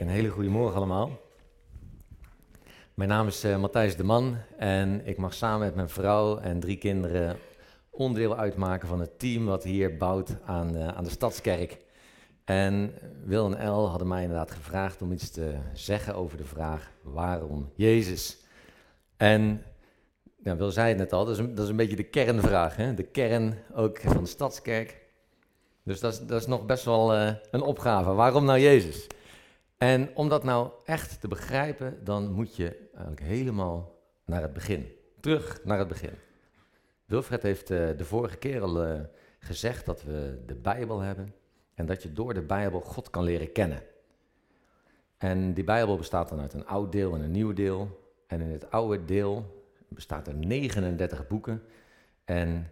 Een hele goede morgen allemaal. Mijn naam is uh, Matthijs de Man en ik mag samen met mijn vrouw en drie kinderen onderdeel uitmaken van het team wat hier bouwt aan, uh, aan de Stadskerk. En Wil en El hadden mij inderdaad gevraagd om iets te zeggen over de vraag waarom Jezus. En ja, Wil zei het net al, dat is, een, beetje de kernvraag, hè? de kern ook van de Stadskerk. Dus dat is, dat is nog best wel uh, een opgave. Waarom nou Jezus? En om dat nou echt te begrijpen, dan moet je eigenlijk helemaal naar het begin. Terug naar het begin. Wilfred heeft uh, de vorige keer al uh, gezegd dat we de Bijbel hebben en dat je door de Bijbel God kan leren kennen. En die Bijbel bestaat dan uit een oud deel en een nieuw deel. En in het oude deel bestaat er 39 boeken. En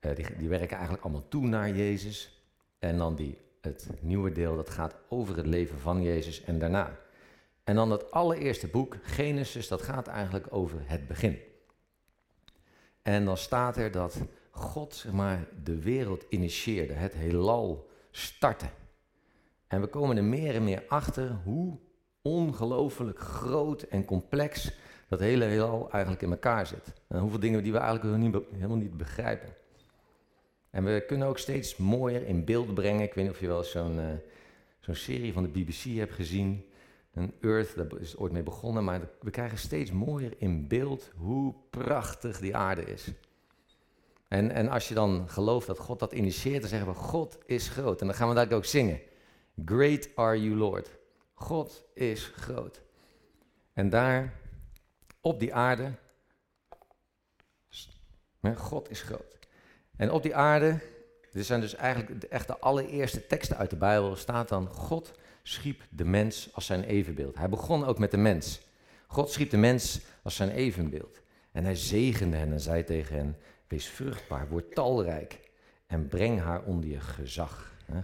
uh, die, die werken eigenlijk allemaal toe naar Jezus. En dan die het nieuwe deel, dat gaat over het leven van Jezus en daarna. En dan het allereerste boek, Genesis, dat gaat eigenlijk over het begin. En dan staat er dat God zeg maar, de wereld initieerde, het heelal startte. En we komen er meer en meer achter hoe ongelooflijk groot en complex dat hele heelal eigenlijk in elkaar zit. En hoeveel dingen die we eigenlijk helemaal niet begrijpen. En we kunnen ook steeds mooier in beeld brengen. Ik weet niet of je wel zo'n uh, zo'n serie van de BBC hebt gezien. Een Earth, daar is ooit mee begonnen. Maar we krijgen steeds mooier in beeld hoe prachtig die aarde is. En, en als je dan gelooft dat God dat initieert, dan zeggen we: God is groot. En dan gaan we daar ook zingen: Great are you, Lord. God is groot. En daar, op die aarde, God is groot. En op die aarde, dit zijn dus eigenlijk echt de allereerste teksten uit de Bijbel, staat dan: God schiep de mens als zijn evenbeeld. Hij begon ook met de mens. God schiep de mens als zijn evenbeeld. En hij zegende hen en zei tegen hen: Wees vruchtbaar, word talrijk en breng haar onder je gezag. Hè,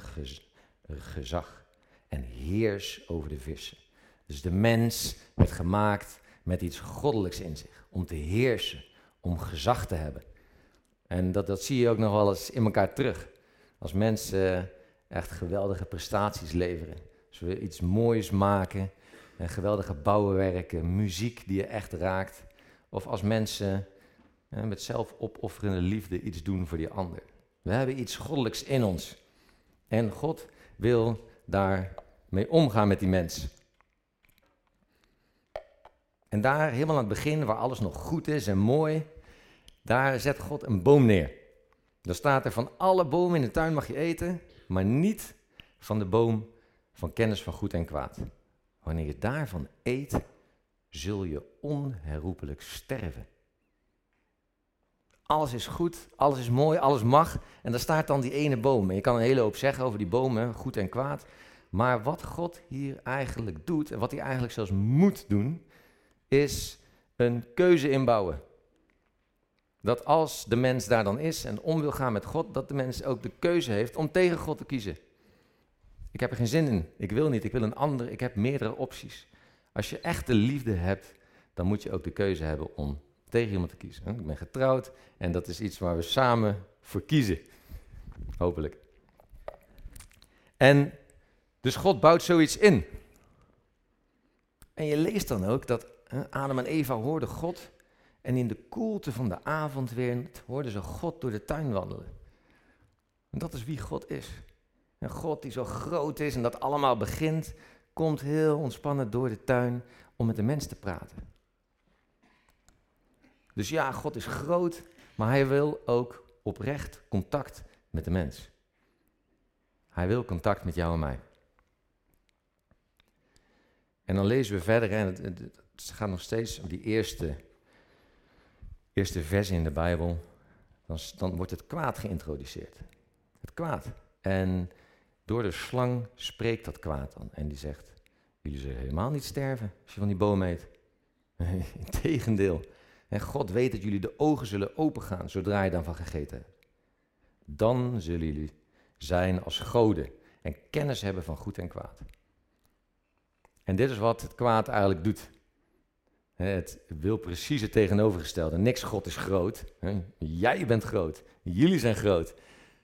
gezag. En heers over de vissen. Dus de mens werd gemaakt met iets goddelijks in zich. Om te heersen, om gezag te hebben. En dat, dat zie je ook nog wel eens in elkaar terug. Als mensen echt geweldige prestaties leveren. Als we iets moois maken, en geweldige bouwwerken, muziek die je echt raakt. Of als mensen met zelfopofferende liefde iets doen voor die ander. We hebben iets goddelijks in ons. En God wil daarmee omgaan met die mens. En daar, helemaal aan het begin, waar alles nog goed is en mooi, daar zet God een boom neer. Daar staat er van alle bomen in de tuin mag je eten, maar niet van de boom van kennis van goed en kwaad. Wanneer je daarvan eet, zul je onherroepelijk sterven. Alles is goed, alles is mooi, alles mag. En daar staat dan die ene boom. En je kan een hele hoop zeggen over die bomen, goed en kwaad. Maar wat God hier eigenlijk doet, en wat hij eigenlijk zelfs moet doen, is een keuze inbouwen. Dat als de mens daar dan is en om wil gaan met God, dat de mens ook de keuze heeft om tegen God te kiezen. Ik heb er geen zin in, ik wil niet, ik wil een ander, ik heb meerdere opties. Als je echte liefde hebt, dan moet je ook de keuze hebben om tegen iemand te kiezen. Ik ben getrouwd en dat is iets waar we samen voor kiezen. Hopelijk. En dus God bouwt zoiets in. En je leest dan ook dat Adam en Eva hoorden God en in de koelte van de avondwind hoorden ze God door de tuin wandelen. En dat is wie God is. En God die zo groot is en dat allemaal begint, komt heel ontspannen door de tuin om met de mens te praten. Dus ja, God is groot, maar hij wil ook oprecht contact met de mens. Hij wil contact met jou en mij. En dan lezen we verder, en het, het gaat nog steeds om die eerste eerste vers in de Bijbel, dan, dan wordt het kwaad geïntroduceerd. Het kwaad. En door de slang spreekt dat kwaad dan. En die zegt, jullie zullen helemaal niet sterven als je van die boom eet. Integendeel. En God weet dat jullie de ogen zullen opengaan zodra je daarvan gegeten hebt. Dan zullen jullie zijn als goden en kennis hebben van goed en kwaad. En dit is wat het kwaad eigenlijk doet. Het wil precies het tegenovergestelde. Niks God is groot. Jij bent groot. Jullie zijn groot.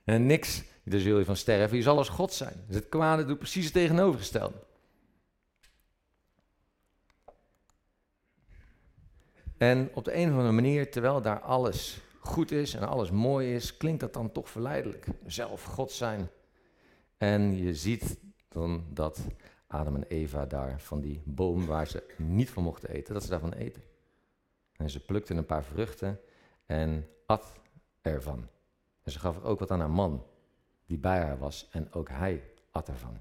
En niks, daar zul je van sterven. Je zal als God zijn. Dus het kwade doet precies het tegenovergestelde. En op de een of andere manier, terwijl daar alles goed is en alles mooi is, klinkt dat dan toch verleidelijk. Zelf God zijn. En je ziet dan dat Adam en Eva daar van die boom waar ze niet van mochten eten, dat ze daarvan eten. En ze plukten een paar vruchten en at ervan. En ze gaf er ook wat aan haar man, die bij haar was, en ook hij at ervan.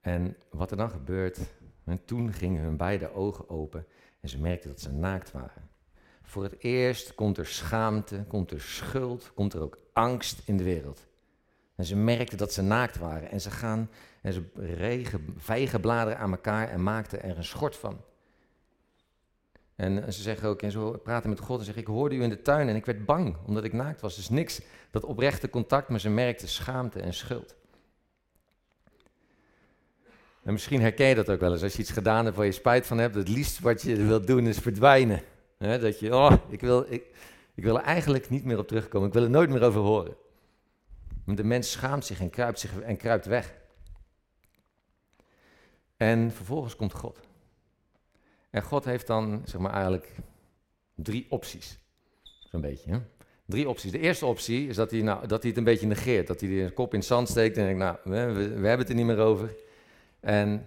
En wat er dan gebeurt, en toen gingen hun beide ogen open en ze merkten dat ze naakt waren. Voor het eerst komt er schaamte, komt er schuld, komt er ook angst in de wereld. En ze merkten dat ze naakt waren en ze gaan en ze regen vijgenbladeren aan elkaar en maakten er een schort van. En ze zeggen ook, en zo praten met God en zeggen, ik hoorde u in de tuin en ik werd bang, omdat ik naakt was. Dus niks, dat oprechte contact, maar ze merkten schaamte en schuld. En misschien herken je dat ook wel eens, als je iets gedaan hebt waar je spijt van hebt, het liefst wat je wilt doen is verdwijnen. Dat je, oh, ik wil, ik, ik wil er eigenlijk niet meer op terugkomen, ik wil er nooit meer over horen. De mens schaamt zich en kruipt, zich en kruipt weg. En vervolgens komt God. En God heeft dan, zeg maar, eigenlijk drie opties. Zo'n beetje, hè? Drie opties. De eerste optie is dat hij, nou, dat hij het een beetje negeert. Dat hij de kop in het zand steekt en denkt, nou, we, we, hebben het er niet meer over. En uh,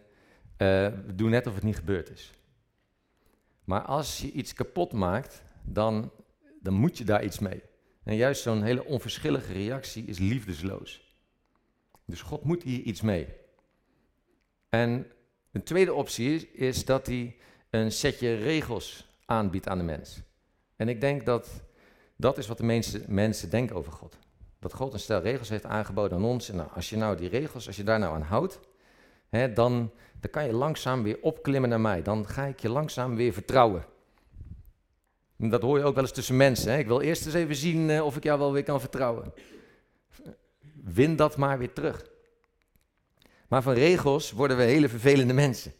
we doen net of het niet gebeurd is. Maar als je iets kapot maakt, dan, dan moet je daar iets mee. En juist zo'n hele onverschillige reactie is liefdesloos. Dus God moet hier iets mee. En een tweede optie is, is dat hij een setje regels aanbiedt aan de mens. En ik denk dat dat is wat de meeste mensen denken over God. Dat God een stel regels heeft aangeboden aan ons. En nou, als je nou die regels, als je daar nou aan houdt, hè, dan, dan kan je langzaam weer opklimmen naar mij. Dan ga ik je langzaam weer vertrouwen. En dat hoor je ook wel eens tussen mensen. Hè. Ik wil eerst eens even zien uh, of ik jou wel weer kan vertrouwen. Win dat maar weer terug. Maar van regels worden we hele vervelende mensen.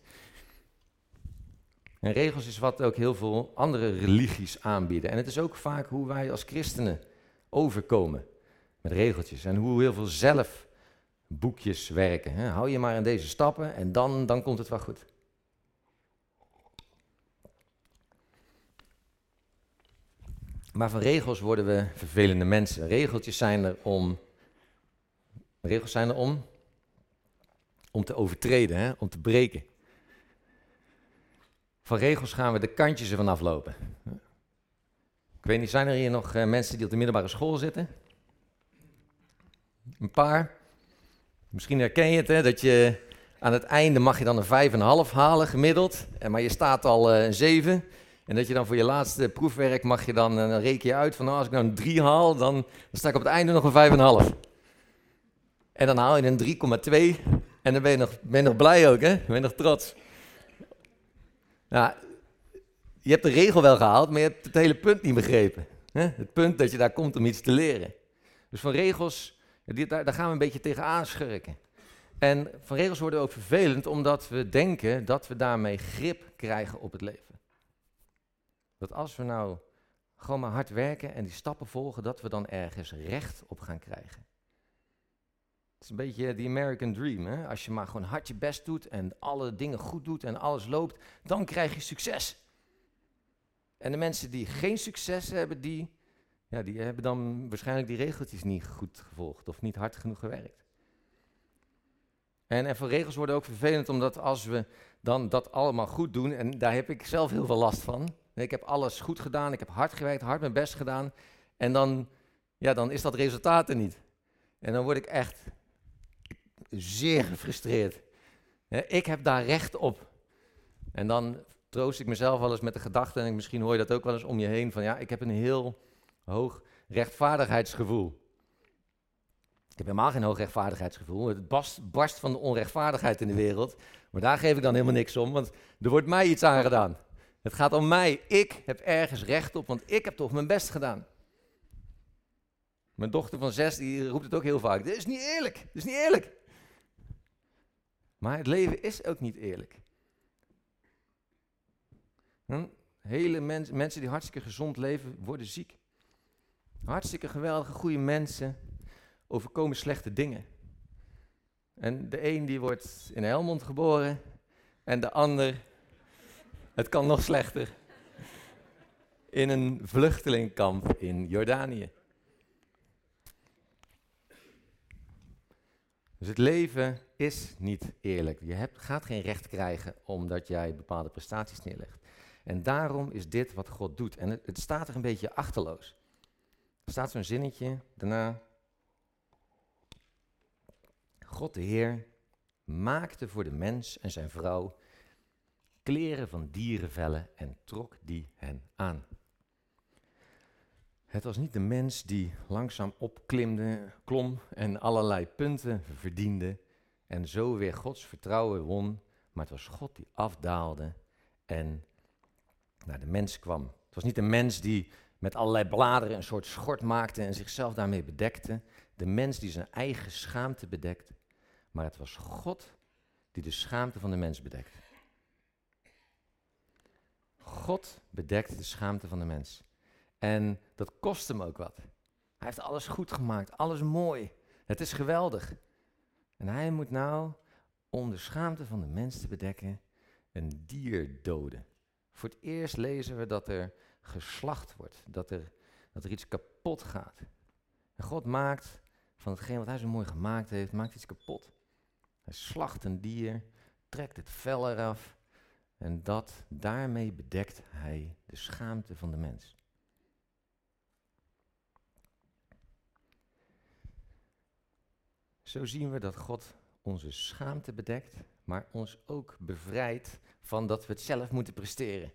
En regels is wat ook heel veel andere religies aanbieden. En het is ook vaak hoe wij als christenen overkomen met regeltjes. En hoe heel veel zelf boekjes werken. Hè. Hou je maar in deze stappen en dan, dan komt het wel goed. Maar van regels worden we vervelende mensen. Regeltjes zijn er om. Regels zijn er om. Om te overtreden, hè? om te breken. Van regels gaan we de kantjes ervan aflopen. Ik weet niet, zijn er hier nog uh, mensen die op de middelbare school zitten? Een paar. Misschien herken je het, hè, dat je aan het einde mag je dan een 5,5 halen gemiddeld, maar je staat al uh, een 7. En dat je dan voor je laatste proefwerk mag je dan, uh, dan reken je uit van nou, als ik nou een 3 haal, dan, dan sta ik op het einde nog een 5,5. En dan haal je een 3,2 en dan ben je, nog, ben je nog blij ook, hè? Ben je nog trots. Nou, je hebt de regel wel gehaald, maar je hebt het hele punt niet begrepen. Hè? Het punt dat je daar komt om iets te leren. Dus van regels, daar, daar gaan we een beetje tegen aanschurken. En van regels worden ook vervelend omdat we denken dat we daarmee grip krijgen op het leven. Dat als we nou gewoon maar hard werken en die stappen volgen, dat we dan ergens recht op gaan krijgen. Het is een beetje die American Dream. Hè? Als je maar gewoon hard je best doet en alle dingen goed doet en alles loopt, dan krijg je succes. En de mensen die geen succes hebben, die, ja, die hebben dan waarschijnlijk die regeltjes niet goed gevolgd of niet hard genoeg gewerkt. En, en voor regels worden ook vervelend, omdat als we dan dat allemaal goed doen, en daar heb ik zelf heel veel last van. Ik heb alles goed gedaan, ik heb hard gewerkt, hard mijn best gedaan. En dan, ja, dan is dat resultaat er niet. En dan word ik echt zeer gefrustreerd. Ik heb daar recht op. En dan troost ik mezelf wel eens met de gedachte, en misschien hoor je dat ook wel eens om je heen, van ja, ik heb een heel hoog rechtvaardigheidsgevoel. Ik heb helemaal geen hoog rechtvaardigheidsgevoel. Het barst, barst van de onrechtvaardigheid in de wereld. Maar daar geef ik dan helemaal niks om, want er wordt mij iets aangedaan. Het gaat om mij. Ik heb ergens recht op, want ik heb toch mijn best gedaan. Mijn dochter van zes die roept het ook heel vaak. Dit is niet eerlijk. Dit is niet eerlijk. Maar het leven is ook niet eerlijk. Hm? Hele mens, mensen die hartstikke gezond leven, worden ziek. Hartstikke geweldige, goede mensen overkomen slechte dingen. En de een die wordt in Helmond geboren en de ander, het kan nog slechter, in een vluchtelingkamp in Jordanië. Dus het leven is niet eerlijk. Je hebt, gaat geen recht krijgen omdat jij bepaalde prestaties neerlegt. En daarom is dit wat God doet. En het, het staat er een beetje achterloos. Er staat zo'n zinnetje daarna. God de Heer maakte voor de mens en zijn vrouw kleren van dierenvellen en trok die hen aan. Het was niet de mens die langzaam opklimde, klom en allerlei punten verdiende en zo weer Gods vertrouwen won, maar het was God die afdaalde en naar de mens kwam. Het was niet de mens die met allerlei bladeren een soort schort maakte en zichzelf daarmee bedekte, de mens die zijn eigen schaamte bedekte, maar het was God die de schaamte van de mens bedekte. God bedekt de schaamte van de mens. En dat kost hem ook wat. Hij heeft alles goed gemaakt, alles mooi. Het is geweldig. En hij moet nou, om de schaamte van de mens te bedekken, een dier doden. Voor het eerst lezen we dat er geslacht wordt, dat er, dat er iets kapot gaat. En God maakt van hetgeen wat hij zo mooi gemaakt heeft, maakt iets kapot. Hij slacht een dier, trekt het vel eraf en dat, daarmee bedekt hij de schaamte van de mens. Zo zien we dat God onze schaamte bedekt, maar ons ook bevrijdt van dat we het zelf moeten presteren.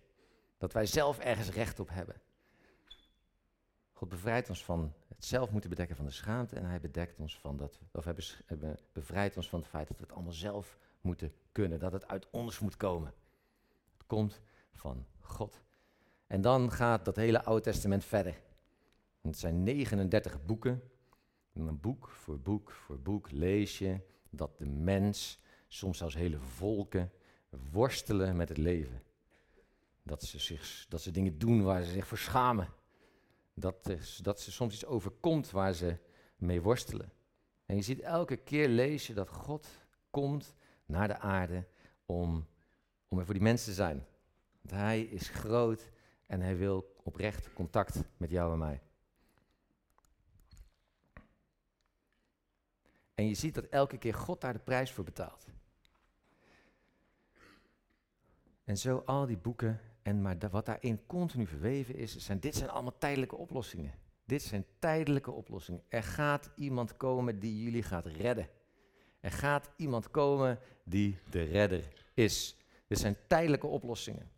Dat wij zelf ergens recht op hebben. God bevrijdt ons van het zelf moeten bedekken van de schaamte en hij bedekt ons van dat, of hij bevrijdt ons van het feit dat we het allemaal zelf moeten kunnen, dat het uit ons moet komen. Het komt van God. En dan gaat dat hele Oude Testament verder. Het zijn 39 boeken en boek voor boek voor boek lees je dat de mens, soms zelfs hele volken, worstelen met het leven. Dat ze, zich, dat ze dingen doen waar ze zich voor schamen. Dat, dat ze soms iets overkomt waar ze mee worstelen. En je ziet elke keer lees je dat God komt naar de aarde om, om er voor die mensen te zijn. Want hij is groot en hij wil oprecht contact met jou en mij. En je ziet dat elke keer God daar de prijs voor betaalt. En zo al die boeken en maar wat daarin continu verweven is, zijn, dit zijn allemaal tijdelijke oplossingen. Dit zijn tijdelijke oplossingen. Er gaat iemand komen die jullie gaat redden. Er gaat iemand komen die de redder is. Dit zijn tijdelijke oplossingen.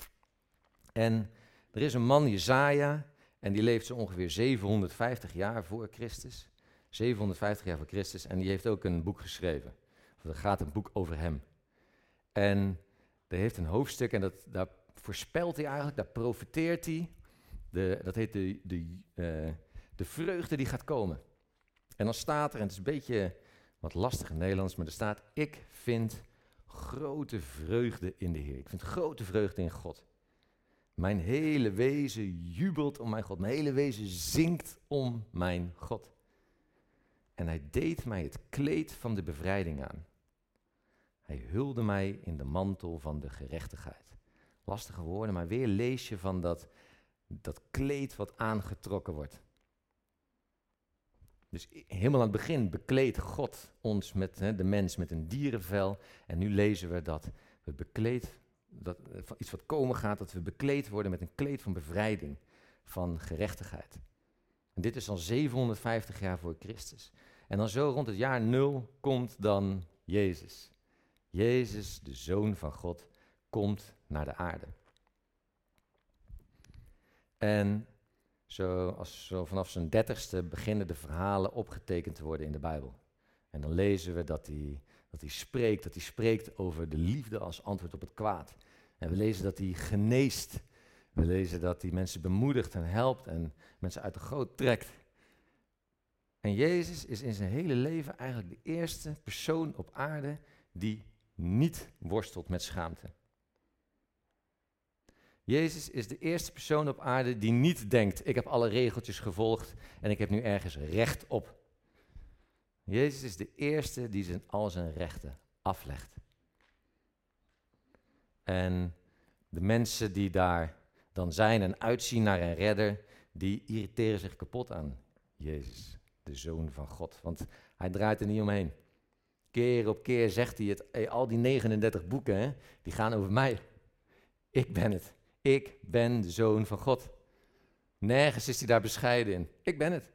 En er is een man, Jezaja, en die leeft zo ongeveer 750 jaar voor Christus. 750 jaar voor Christus. En die heeft ook een boek geschreven. er gaat een boek over hem. En er heeft een hoofdstuk en dat, daar voorspelt hij eigenlijk, daar profiteert hij. De, dat heet de, de, uh, de vreugde die gaat komen. En dan staat er, en het is een beetje wat lastig in Nederlands, maar er staat: Ik vind grote vreugde in de Heer. Ik vind grote vreugde in God. Mijn hele wezen jubelt om mijn God. Mijn hele wezen zingt om mijn God. En hij deed mij het kleed van de bevrijding aan. Hij hulde mij in de mantel van de gerechtigheid. Lastige woorden, maar weer lees je van dat, dat kleed wat aangetrokken wordt. Dus helemaal aan het begin bekleedt God ons met de mens met een dierenvel. En nu lezen we dat we bekleed, dat, iets wat komen gaat, dat we bekleed worden met een kleed van bevrijding, van gerechtigheid. En dit is al 750 jaar voor Christus. En dan zo rond het jaar nul komt dan Jezus. Jezus, de Zoon van God, komt naar de aarde. En zo, als, zo vanaf zijn dertigste beginnen de verhalen opgetekend te worden in de Bijbel. En dan lezen we dat hij, dat hij spreekt, dat hij spreekt over de liefde als antwoord op het kwaad. En we lezen dat hij geneest. We lezen dat hij mensen bemoedigt en helpt en mensen uit de goot trekt. En Jezus is in zijn hele leven eigenlijk de eerste persoon op aarde die niet worstelt met schaamte. Jezus is de eerste persoon op aarde die niet denkt: ik heb alle regeltjes gevolgd en ik heb nu ergens recht op. Jezus is de eerste die zijn, al zijn rechten aflegt. En de mensen die daar dan zijn en uitzien naar een redder, die irriteren zich kapot aan Jezus, de Zoon van God. Want hij draait er niet omheen. Keer op keer zegt hij het. al die 39 boeken, die gaan over mij. Ik ben het. Ik ben de Zoon van God. Nergens is hij daar bescheiden in. Ik ben het.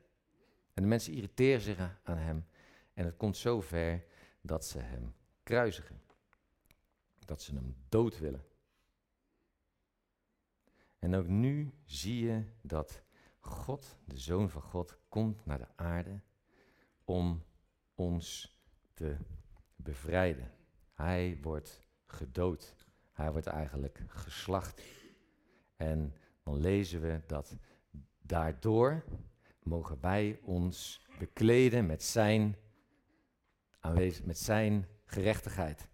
En de mensen irriteren zich aan hem. En het komt zo ver dat ze hem kruisigen. Dat ze hem dood willen. En ook nu zie je dat God, de Zoon van God, komt naar de aarde om ons te bevrijden. Hij wordt gedood. Hij wordt eigenlijk geslacht. En dan lezen we dat daardoor mogen wij ons bekleden met zijn, aanwezig, met zijn gerechtigheid.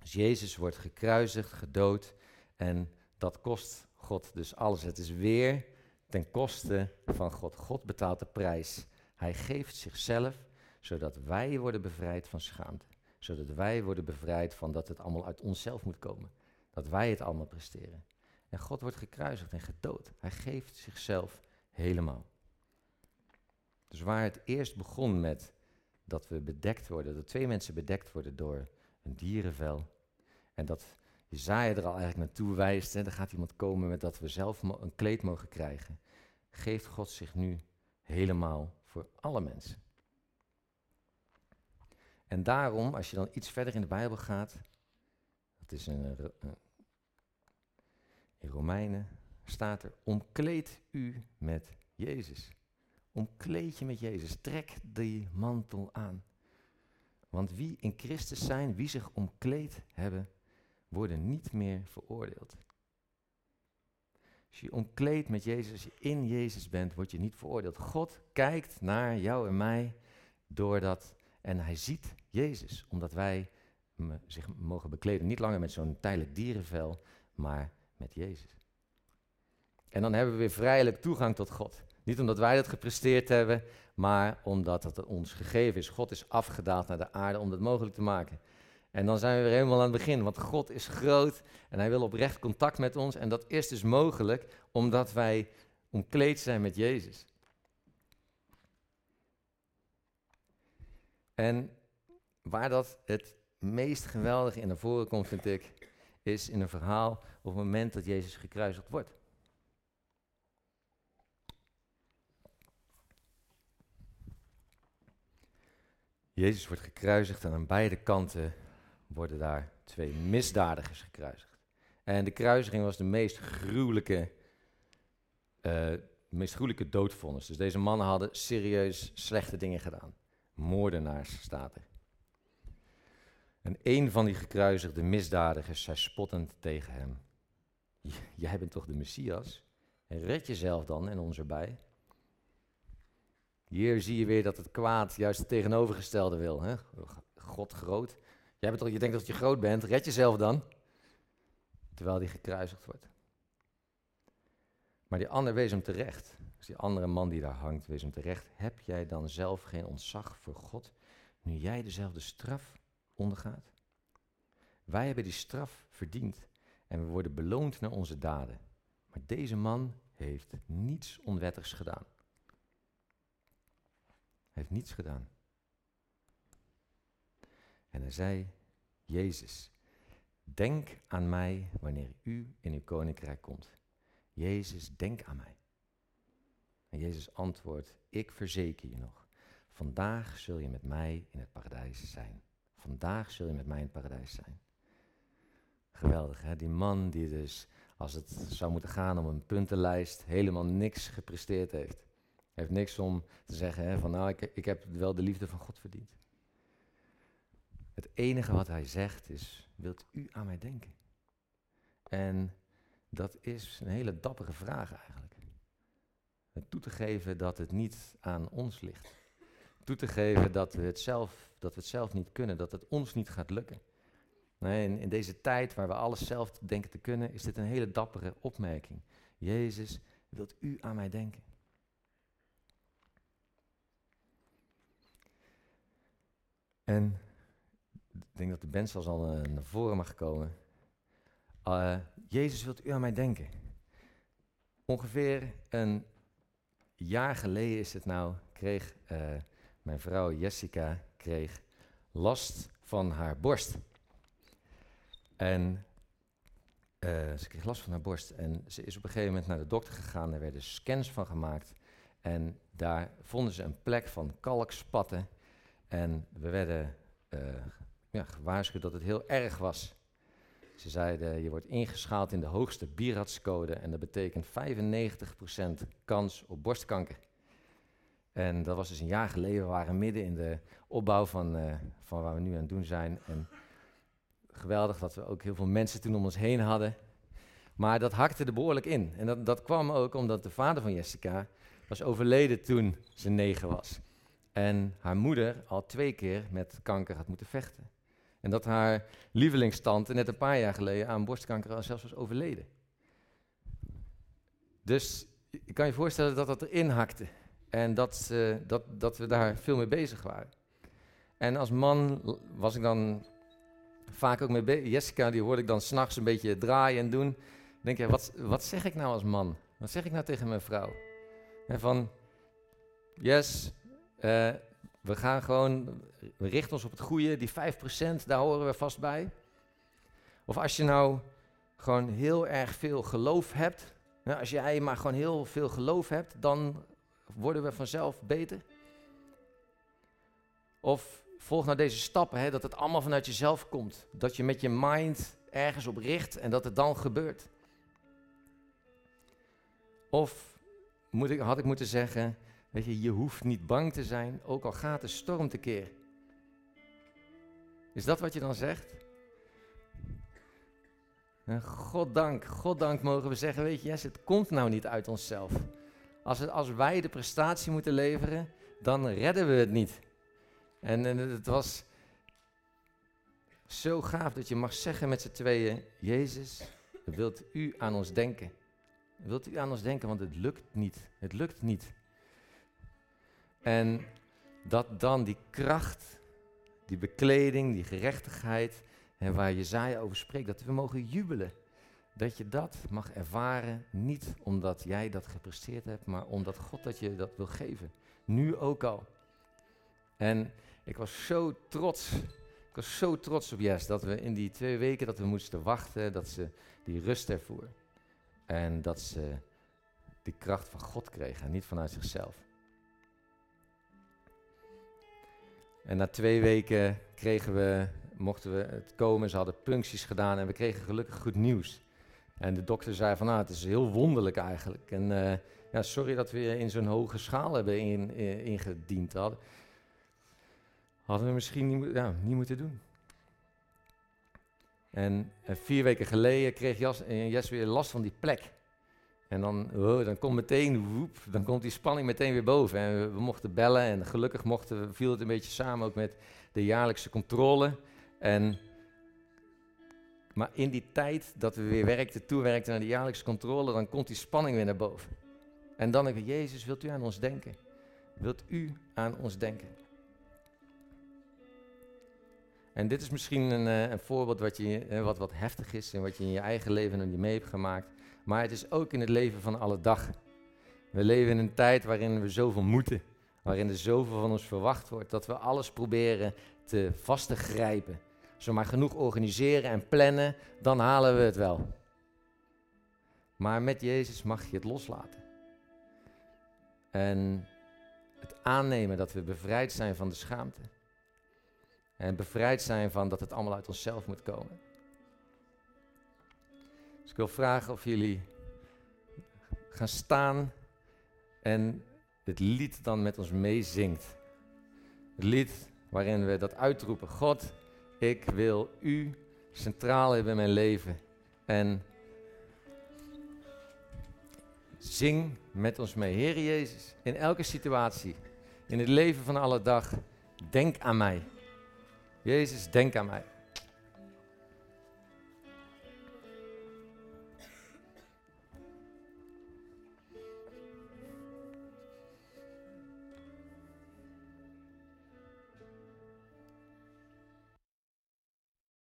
Dus Jezus wordt gekruisigd, gedood en dat kost God dus alles. Het is weer ten koste van God. God betaalt de prijs. Hij geeft zichzelf zodat wij worden bevrijd van schaamte. Zodat wij worden bevrijd van dat het allemaal uit onszelf moet komen. Dat wij het allemaal presteren. En God wordt gekruisigd en gedood. Hij geeft zichzelf helemaal. Dus waar het eerst begon met dat we bedekt worden, dat twee mensen bedekt worden door een dierenvel. En dat Jezaja er al eigenlijk naartoe wijst, en dan gaat iemand komen met dat we zelf een kleed mogen krijgen. Geeft God zich nu helemaal voor alle mensen. En daarom, als je dan iets verder in de Bijbel gaat, dat is in, in Romeinen, staat er, omkleed u met Jezus. Omkleed je met Jezus. Trek die mantel aan. Want wie in Christus zijn, wie zich omkleed hebben, worden niet meer veroordeeld. Als je omkleed met Jezus, als je in Jezus bent, word je niet veroordeeld. God kijkt naar jou en mij doordat en hij ziet Jezus, omdat wij zich mogen bekleden. Niet langer met zo'n tijdelijk dierenvel, maar met Jezus. En dan hebben we weer vrijelijk toegang tot God. Niet omdat wij dat gepresteerd hebben, maar omdat het ons gegeven is. God is afgedaald naar de aarde om dat mogelijk te maken. En dan zijn we weer helemaal aan het begin, want God is groot en hij wil oprecht contact met ons. En dat is dus mogelijk omdat wij omkleed zijn met Jezus. En waar dat het meest geweldig in naar voren komt, vind ik, is in een verhaal op het moment dat Jezus gekruisigd wordt. Jezus wordt gekruisigd en aan beide kanten worden daar twee misdadigers gekruisigd. En de kruisiging was de meest gruwelijke, uh, meest gruwelijke doodvonnis. Dus deze mannen hadden serieus slechte dingen gedaan moordenaars, staat er. En een van die gekruisigde misdadigers zei spottend tegen hem: Jij bent toch de Messias? En red jezelf dan en ons erbij. Hier zie je weer dat het kwaad juist het tegenovergestelde wil. Hè? God groot. Jij bent toch, je denkt dat je groot bent, red jezelf dan. Terwijl die gekruisigd wordt. Maar die ander wees hem terecht. Dus die andere man die daar hangt, wees hem terecht. Heb jij dan zelf geen ontzag voor God, nu jij dezelfde straf ondergaat? Wij hebben die straf verdiend en we worden beloond naar onze daden. Maar deze man heeft niets onwettigs gedaan. Hij heeft niets gedaan. En hij zei, Jezus, denk aan mij wanneer u in uw koninkrijk komt. Jezus, denk aan mij. En Jezus antwoordt, ik verzeker je nog, vandaag zul je met mij in het paradijs zijn. Vandaag zul je met mij in het paradijs zijn. Geweldig, hè? Die man die dus, als het zou moeten gaan om een puntenlijst, helemaal niks gepresteerd heeft. Heeft niks om te zeggen hè, van, nou, ik, ik heb wel de liefde van God verdiend. Het enige wat hij zegt is, wilt u aan mij denken? En dat is een hele dappere vraag eigenlijk. Toe te geven dat het niet aan ons ligt. Toe te geven dat we het zelf, dat we het zelf niet kunnen, dat het ons niet gaat lukken. Nee, in, in deze tijd waar we alles zelf denken te kunnen, is dit een hele dappere opmerking. Jezus, wilt u aan mij denken? En ik denk dat de band zelfs al uh, naar voren mag komen. Uh, Jezus, wilt u aan mij denken? Ongeveer een jaar geleden is het nou, kreeg uh, mijn vrouw Jessica kreeg last van haar borst. En ze kreeg last van haar borst en ze is op een gegeven moment naar de dokter gegaan. Er werden scans van gemaakt en daar vonden ze een plek van kalkspatten. En we werden uh, ja, gewaarschuwd dat het heel erg was. Ze zeiden, je wordt ingeschaald in de hoogste Biratscode en dat betekent 95% kans op borstkanker. En dat was dus een jaar geleden, we waren midden in de opbouw van, uh, van waar we nu aan het doen zijn. En geweldig dat we ook heel veel mensen toen om ons heen hadden. Maar dat hakte er behoorlijk in. En dat, dat kwam ook omdat de vader van Jessica was overleden toen ze negen was. En haar moeder al twee keer met kanker had moeten vechten. En dat haar lievelingstante net een paar jaar geleden aan borstkanker zelfs was overleden. Dus ik kan je voorstellen dat dat erin hakte. En dat, dat, dat we daar veel mee bezig waren. En als man was ik dan vaak ook bezig. Jessica, die hoorde ik dan s'nachts een beetje draaien en doen. Denk je, wat, wat zeg ik nou als man? Wat zeg ik nou tegen mijn vrouw? En van, yes, uh, we gaan gewoon, we richten ons op het goede, die 5%, daar horen we vast bij. Of als je nou gewoon heel erg veel geloof hebt, nou, als jij maar gewoon heel veel geloof hebt, dan worden we vanzelf beter. Of volg nou deze stappen, hè, dat het allemaal vanuit jezelf komt. Dat je met je mind ergens op richt en dat het dan gebeurt. Of moet ik, had ik moeten zeggen, weet je, je hoeft niet bang te zijn, ook al gaat de storm tekeer. Is dat wat je dan zegt? Goddank, Goddank mogen we zeggen, weet je, yes, het komt nou niet uit onszelf. Als, als wij de prestatie moeten leveren, dan redden we het niet. En, en het was zo gaaf dat je mag zeggen met z'n tweeën, Jezus, wilt u aan ons denken? Wilt u aan ons denken, want het lukt niet. Het lukt niet. En dat dan die kracht, die bekleding, die gerechtigheid, en waar Jezaja over spreekt, dat we mogen jubelen. Dat je dat mag ervaren, niet omdat jij dat gepresteerd hebt, maar omdat God dat je dat wil geven. Nu ook al. En ik was zo trots. Ik was zo trots op Jes dat we in die twee weken dat we moesten wachten, dat ze die rust ervoer. En dat ze die kracht van God kregen, niet vanuit zichzelf. En na twee weken kregen we, mochten we het komen, ze hadden puncties gedaan en we kregen gelukkig goed nieuws. En de dokter zei van, nou, het is heel wonderlijk eigenlijk. En uh, ja, sorry dat we in zo'n hoge schaal hebben in, in, ingediend. Hadden, we misschien niet, ja, niet moeten doen. En uh, vier weken geleden kreeg Jas, uh, Jes weer last van die plek. En dan, oh, dan komt meteen, woep, dan komt die spanning meteen weer boven. En we, we, mochten bellen en gelukkig mochten, viel het een beetje samen ook met de jaarlijkse controle. En, maar in die tijd dat we weer werkten, toewerkten naar de jaarlijkse controle, dan komt die spanning weer naar boven. En dan denk ik, Jezus, wilt u aan ons denken? Wilt u aan ons denken? En dit is misschien een, eh, een voorbeeld wat, je, eh, wat, wat heftig is en wat je in je eigen leven nog niet mee hebt gemaakt. Maar het is ook in het leven van alle dag. We leven in een tijd waarin we zoveel moeten. Waarin er zoveel van ons verwacht wordt. Dat we alles proberen te vast te grijpen. Als we maar genoeg organiseren en plannen, dan halen we het wel. Maar met Jezus mag je het loslaten. En het aannemen dat we bevrijd zijn van de schaamte. En bevrijd zijn van dat het allemaal uit onszelf moet komen. Dus ik wil vragen of jullie gaan staan en het lied dan met ons meezingt. Het lied waarin we dat uitroepen. God, ik wil u centraal hebben in mijn leven. En zing met ons mee. Heer Jezus, in elke situatie, in het leven van alle dag, denk aan mij. Jezus, denk aan mij.